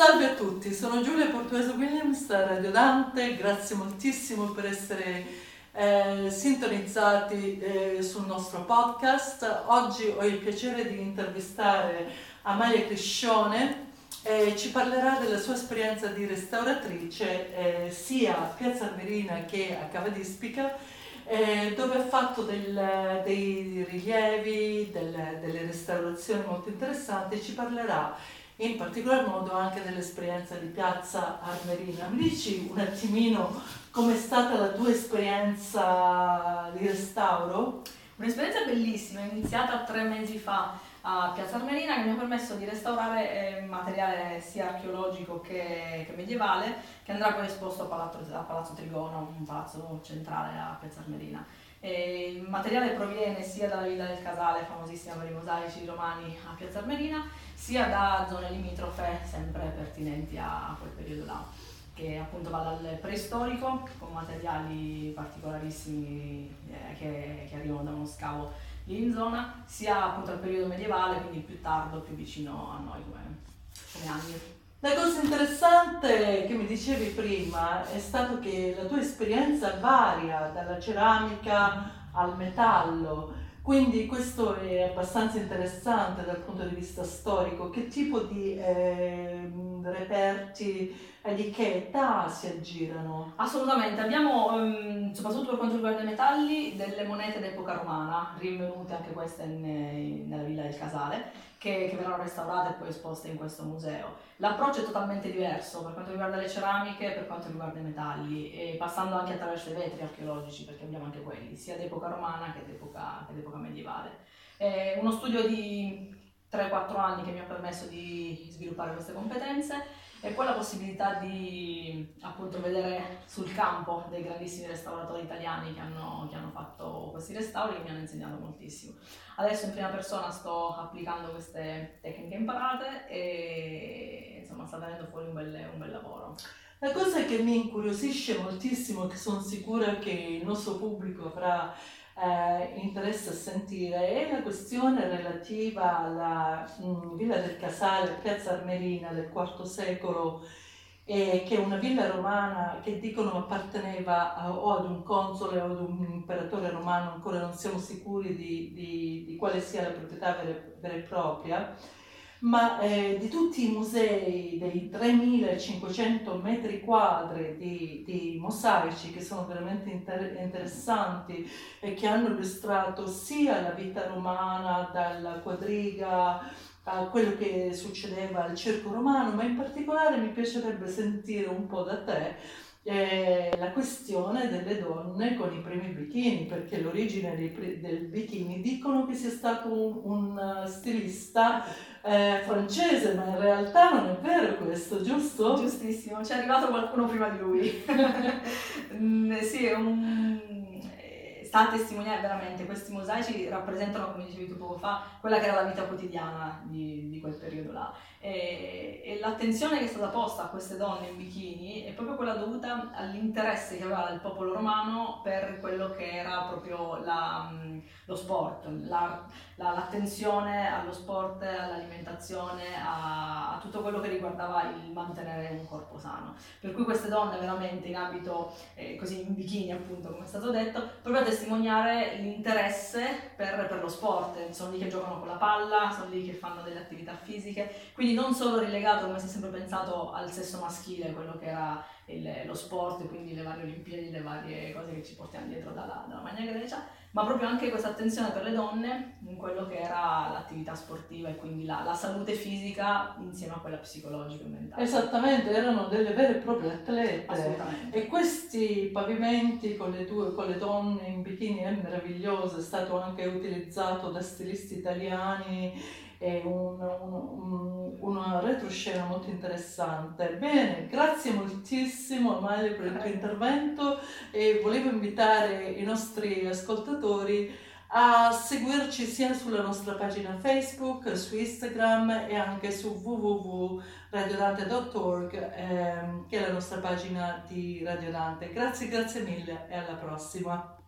Salve a tutti, sono Giulia Portuese Williams Radio Dante, grazie moltissimo per essere eh, sintonizzati eh, sul nostro podcast. Oggi ho il piacere di intervistare Amalia Criscione, eh, ci parlerà della sua esperienza di restauratrice eh, sia a Piazza Armerina che a Cava d'Ispica eh, dove ha fatto del, dei rilievi, del, delle restaurazioni molto interessanti ci parlerà in particolar modo anche dell'esperienza di Piazza Armerina. Mi dici un attimino com'è stata la tua esperienza di restauro? Un'esperienza bellissima, iniziata tre mesi fa a Piazza Armerina che mi ha permesso di restaurare eh, materiale sia archeologico che, che, medievale che andrà poi esposto a Palazzo, a Palazzo Trigono, un palazzo centrale a Piazza Armerina. E il materiale proviene sia dalla Villa del Casale, famosissima per i mosaici romani a Piazza Armerina, sia da zone limitrofe sempre pertinenti a quel periodo là, che appunto va dal preistorico con materiali particolarissimi eh, che, che, arrivano da uno scavo lì in zona, sia appunto al periodo medievale, quindi più tardo, più vicino a noi come, come anni. La cosa interessante che mi dicevi prima è stato che la tua esperienza varia dalla ceramica al metallo, quindi questo è abbastanza interessante dal punto di vista storico. Che tipo di eh, reperti e di che età si aggirano? Assolutamente, abbiamo um, soprattutto per quanto riguarda i metalli delle monete d'epoca romana, rinvenute anche queste in, nella Villa del Casale che, che, verranno restaurate e poi esposte in questo museo. L'approccio è totalmente diverso per quanto riguarda le ceramiche e per quanto riguarda i metalli, e passando anche attraverso i vetri archeologici, perché abbiamo anche quelli, sia d'epoca romana che d'epoca, che d'epoca medievale. È uno studio di 3-4 anni che mi ha permesso di sviluppare queste competenze e poi la possibilità di appunto vedere sul campo dei grandissimi restauratori italiani che hanno, che hanno fatto questi restauri che mi hanno insegnato moltissimo. Adesso in prima persona sto applicando queste tecniche imparate e insomma sta venendo fuori un bel, un bel lavoro. La cosa che mi incuriosisce moltissimo, che sono sicura che il nostro pubblico avrà eh, interesse a sentire, è la questione relativa alla mh, mm, Villa del Casale, Piazza Armerina del IV secolo eh, che è una villa romana che dicono apparteneva a, o ad un console o ad un imperatore romano, ancora non siamo sicuri di, di, di quale sia la proprietà vera, vera e propria, ma eh, di tutti i musei, dei 3500 metri quadri di, di mosaici che sono veramente inter- interessanti e che hanno illustrato sia la vita romana dalla quadriga a quello che succedeva al circo romano, ma in particolare mi piacerebbe sentire un po' da te eh, la questione delle donne con i primi bikini, perché l'origine dei, del bikini dicono che sia stato un, un stilista eh, francese, ma in realtà non è vero questo, giusto? Giustissimo, ci è arrivato qualcuno prima di lui. mm, sì, è un sta a testimoniare veramente, questi mosaici rappresentano, come dicevi tu poco fa, quella che era la vita quotidiana di, di quel periodo là. E, e, l'attenzione che è stata posta a queste donne in bikini è proprio quella dovuta all'interesse che aveva il popolo romano per quello che era proprio la, lo sport, la, la, l'attenzione allo sport, all'alimentazione, a, a, tutto quello che riguardava il mantenere un corpo sano. Per cui queste donne veramente in abito, eh, così in bikini appunto come è stato detto, proprio a testimoniare l'interesse per, per lo sport, sono lì che giocano con la palla, sono lì che fanno delle attività fisiche, quindi quindi non solo relegato, come si è sempre pensato, al sesso maschile, quello che era il, lo sport, quindi le varie Olimpiadi, le varie cose che ci portiamo dietro dalla, dalla Magna Grecia, ma proprio anche questa attenzione per le donne in quello che era l'attività sportiva e quindi la, la salute fisica insieme a quella psicologica e mentale. Esattamente, erano delle vere e proprie atlete. E questi pavimenti con le, due, con le donne in bikini è meraviglioso, è stato anche utilizzato da stilisti italiani è un, un, un, una retroscena molto interessante. Bene, grazie moltissimo Amalia per il tuo intervento e volevo invitare i nostri ascoltatori a seguirci sia sulla nostra pagina Facebook, su Instagram e anche su www.radiodante.org ehm, che è la nostra pagina di Radio Dante. Grazie, grazie mille e alla prossima.